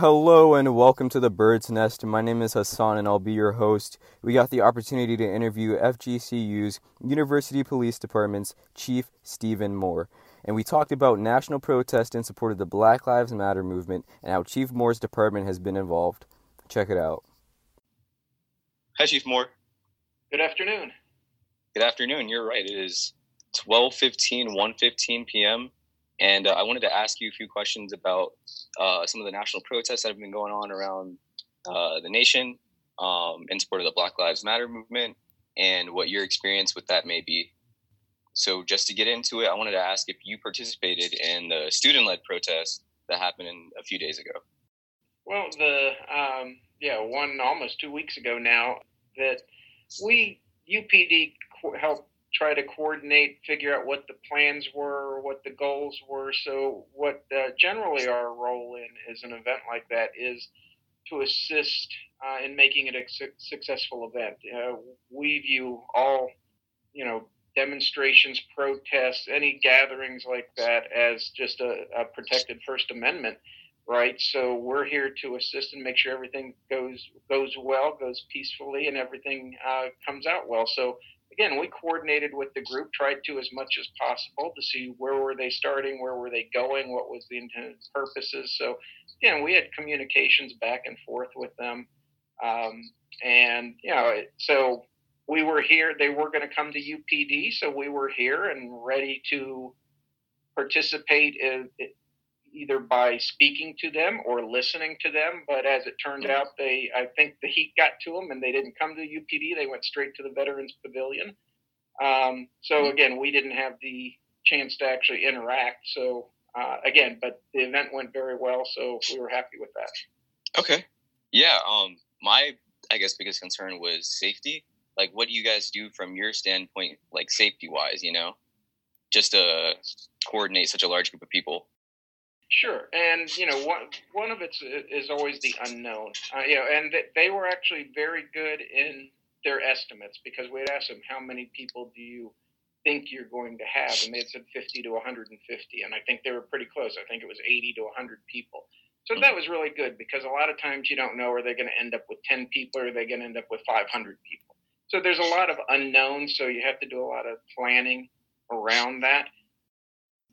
Hello and welcome to the Bird's Nest. My name is Hassan and I'll be your host. We got the opportunity to interview FGCU's University Police Department's Chief Stephen Moore. And we talked about national protest in support of the Black Lives Matter movement and how Chief Moore's department has been involved. Check it out. Hi, Chief Moore. Good afternoon. Good afternoon. You're right. It is 12:15, 1:15 p.m. And uh, I wanted to ask you a few questions about uh, some of the national protests that have been going on around uh, the nation um, in support of the Black Lives Matter movement and what your experience with that may be. So, just to get into it, I wanted to ask if you participated in the student led protest that happened in, a few days ago. Well, the, um, yeah, one almost two weeks ago now that we, UPD, helped try to coordinate, figure out what the plans were, what the goals were. So, what uh, generally our role in is an event like that is to assist uh, in making it a su- successful event. Uh, we view all, you know, demonstrations, protests, any gatherings like that as just a, a protected First Amendment right? So we're here to assist and make sure everything goes goes well, goes peacefully, and everything uh, comes out well. So again, we coordinated with the group, tried to as much as possible to see where were they starting, where were they going, what was the intended purposes. So again, we had communications back and forth with them, um, and you know, so we were here. They were going to come to UPD, so we were here and ready to participate in, either by speaking to them or listening to them. But as it turned out, they I think the heat got to them and they didn't come to the UPD. They went straight to the Veterans Pavilion. Um, so mm-hmm. again, we didn't have the chance to actually interact. So uh, again, but the event went very well, so we were happy with that. Okay. Yeah. Um. My I guess biggest concern was safety. Like, what do you guys do from your standpoint, like safety wise? You know, just to coordinate such a large group of people. Sure, and you know one one of it is always the unknown. Uh, you know, and they were actually very good in their estimates because we had asked them how many people do you think you're going to have, and they had said 50 to 150, and I think they were pretty close. I think it was 80 to 100 people. So that was really good because a lot of times you don't know are they going to end up with 10 people or are they going to end up with 500 people. So there's a lot of unknowns, so you have to do a lot of planning around that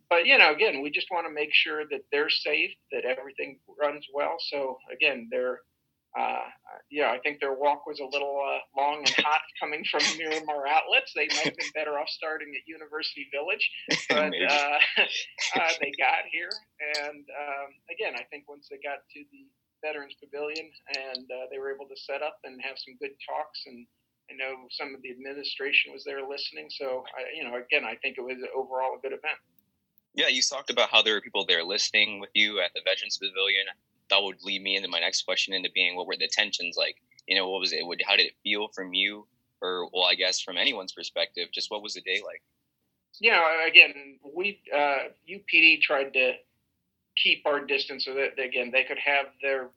but you know, again, we just want to make sure that they're safe, that everything runs well. So again, they're, uh, yeah, I think their walk was a little uh, long and hot coming from Miromar outlets. They might have been better off starting at University Village, but uh, uh, they got here. And um, again, I think once they got to the Veterans Pavilion and uh, they were able to set up and have some good talks and I know some of the administration was there listening. So, I, you know, again, I think it was overall a good event. Yeah, you talked about how there were people there listening with you at the Veterans Pavilion. That would lead me into my next question into being what were the tensions like? You know, what was it? How did it feel from you, or well, I guess from anyone's perspective? Just what was the day like? Yeah, again, we uh, UPD tried to keep our distance so that again they could have their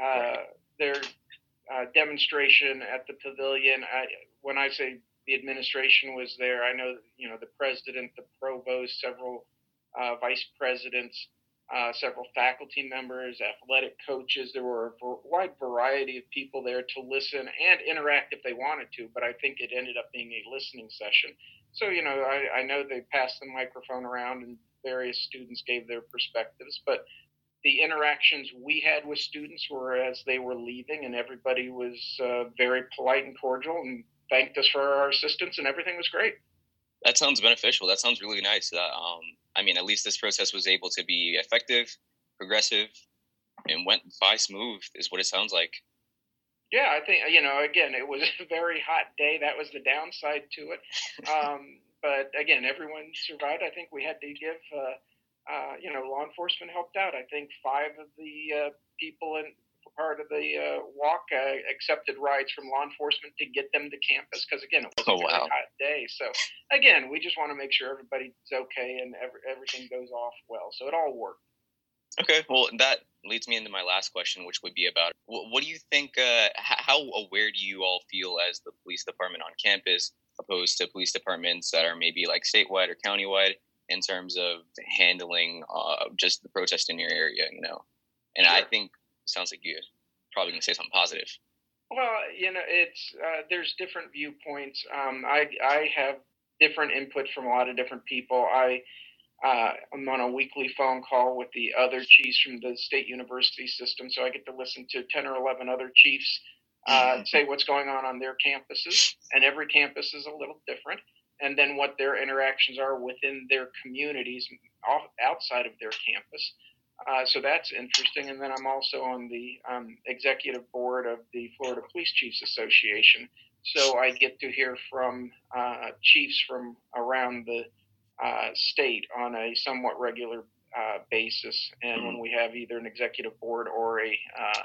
uh, their uh, demonstration at the pavilion. I, when I say the administration was there, I know you know the president, the provost, several uh, vice presidents, uh, several faculty members, athletic coaches. There were a wide variety of people there to listen and interact if they wanted to, but I think it ended up being a listening session. So, you know, I, I know they passed the microphone around and various students gave their perspectives, but the interactions we had with students were as they were leaving, and everybody was uh, very polite and cordial and thanked us for our assistance, and everything was great. That sounds beneficial. That sounds really nice. Uh, um, I mean, at least this process was able to be effective, progressive, and went by smooth, is what it sounds like. Yeah, I think you know. Again, it was a very hot day. That was the downside to it. Um, but again, everyone survived. I think we had to give, uh, uh, you know, law enforcement helped out. I think five of the uh, people in part of the uh, walk uh, accepted rides from law enforcement to get them to campus because again it was oh, a wow. hot day so again we just want to make sure everybody's okay and every, everything goes off well so it all worked okay well that leads me into my last question which would be about what, what do you think uh, how aware do you all feel as the police department on campus opposed to police departments that are maybe like statewide or countywide in terms of handling uh, just the protest in your area you know and sure. i think sounds like you're probably going to say something positive. Well, you know, it's uh, there's different viewpoints. Um, I I have different input from a lot of different people. I uh, I'm on a weekly phone call with the other chiefs from the state university system, so I get to listen to 10 or 11 other chiefs uh, say what's going on on their campuses, and every campus is a little different, and then what their interactions are within their communities outside of their campus. Uh, so that's interesting. And then I'm also on the um, executive board of the Florida Police Chiefs Association. So I get to hear from uh, chiefs from around the uh, state on a somewhat regular uh, basis. And when we have either an executive board or a uh,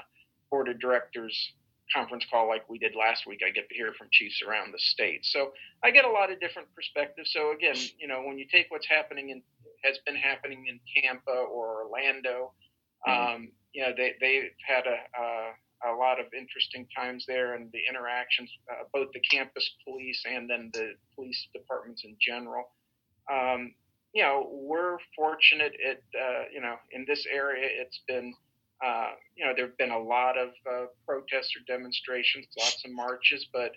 board of directors conference call like we did last week, I get to hear from chiefs around the state. So I get a lot of different perspectives. So again, you know, when you take what's happening in has been happening in Tampa or Orlando, mm-hmm. um, you know, they they've had a, a, a lot of interesting times there, and the interactions, uh, both the campus police and then the police departments in general. Um, you know, we're fortunate. It uh, you know, in this area, it's been uh, you know, there have been a lot of uh, protests or demonstrations, lots of marches, but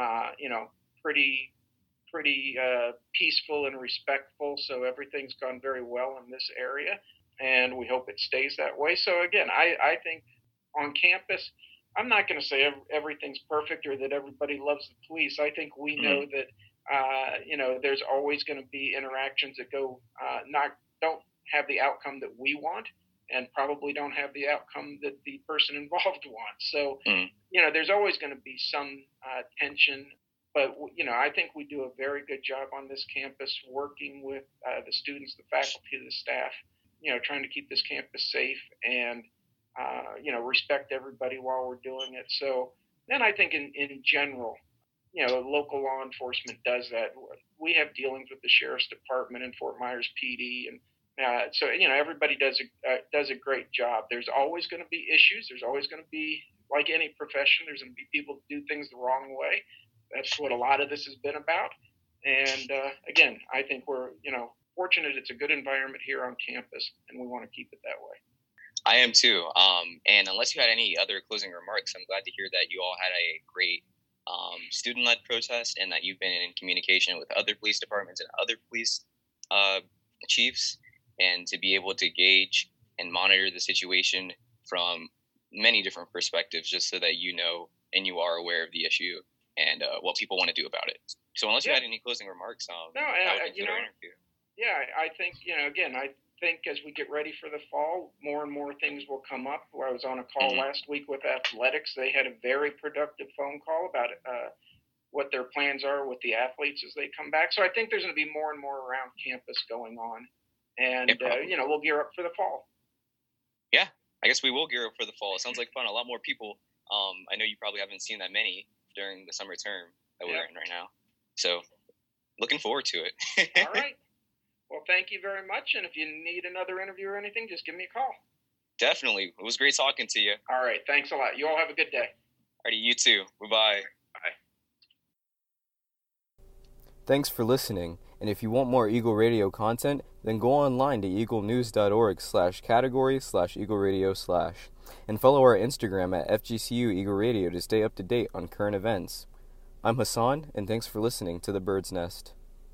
uh, you know, pretty pretty uh, peaceful and respectful. So everything's gone very well in this area, and we hope it stays that way. So again, I, I think on campus, I'm not going to say everything's perfect or that everybody loves the police. I think we know mm-hmm. that uh, you know there's always going to be interactions that go uh, not don't have the outcome that we want and probably don't have the outcome that the person involved wants. So, mm. you know, there's always going to be some uh, tension. But, you know, I think we do a very good job on this campus working with uh, the students, the faculty, the staff, you know, trying to keep this campus safe and, uh, you know, respect everybody while we're doing it. So, then I think in, in general, you know, local law enforcement does that. We have dealings with the sheriff's department and Fort Myers PD and uh, so you know everybody does a uh, does a great job. There's always going to be issues. There's always going to be like any profession. There's going to be people do things the wrong way. That's what a lot of this has been about. And uh, again, I think we're you know fortunate. It's a good environment here on campus, and we want to keep it that way. I am too. Um, and unless you had any other closing remarks, I'm glad to hear that you all had a great um, student-led protest, and that you've been in communication with other police departments and other police uh, chiefs and to be able to gauge and monitor the situation from many different perspectives just so that you know and you are aware of the issue and uh, what people want to do about it. So unless yeah. you had any closing remarks, um, no, uh, you know, yeah, I think you know, again, I think as we get ready for the fall, more and more things will come up. I was on a call mm-hmm. last week with athletics; they had a very productive phone call about uh, what their plans are with the athletes as they come back. So I think there's going to be more and more around campus going on and uh, you know we'll gear up for the fall. Yeah, I guess we will gear up for the fall. It sounds like fun. A lot more people. Um, I know you probably haven't seen that many during the summer term that we're in right now. So, looking forward to it. All right. Well, thank you very much. And if you need another interview or anything, just give me a call. Definitely. It was great talking to you. All right. Thanks a lot. You all have a good day. Alrighty, you too. Bye bye. Bye. Thanks for listening. And if you want more Eagle Radio content, then go online to eaglenews.org slash category slash eagle radio slash and follow our Instagram at FGCU Eagle Radio to stay up to date on current events. I'm Hassan, and thanks for listening to The Bird's Nest.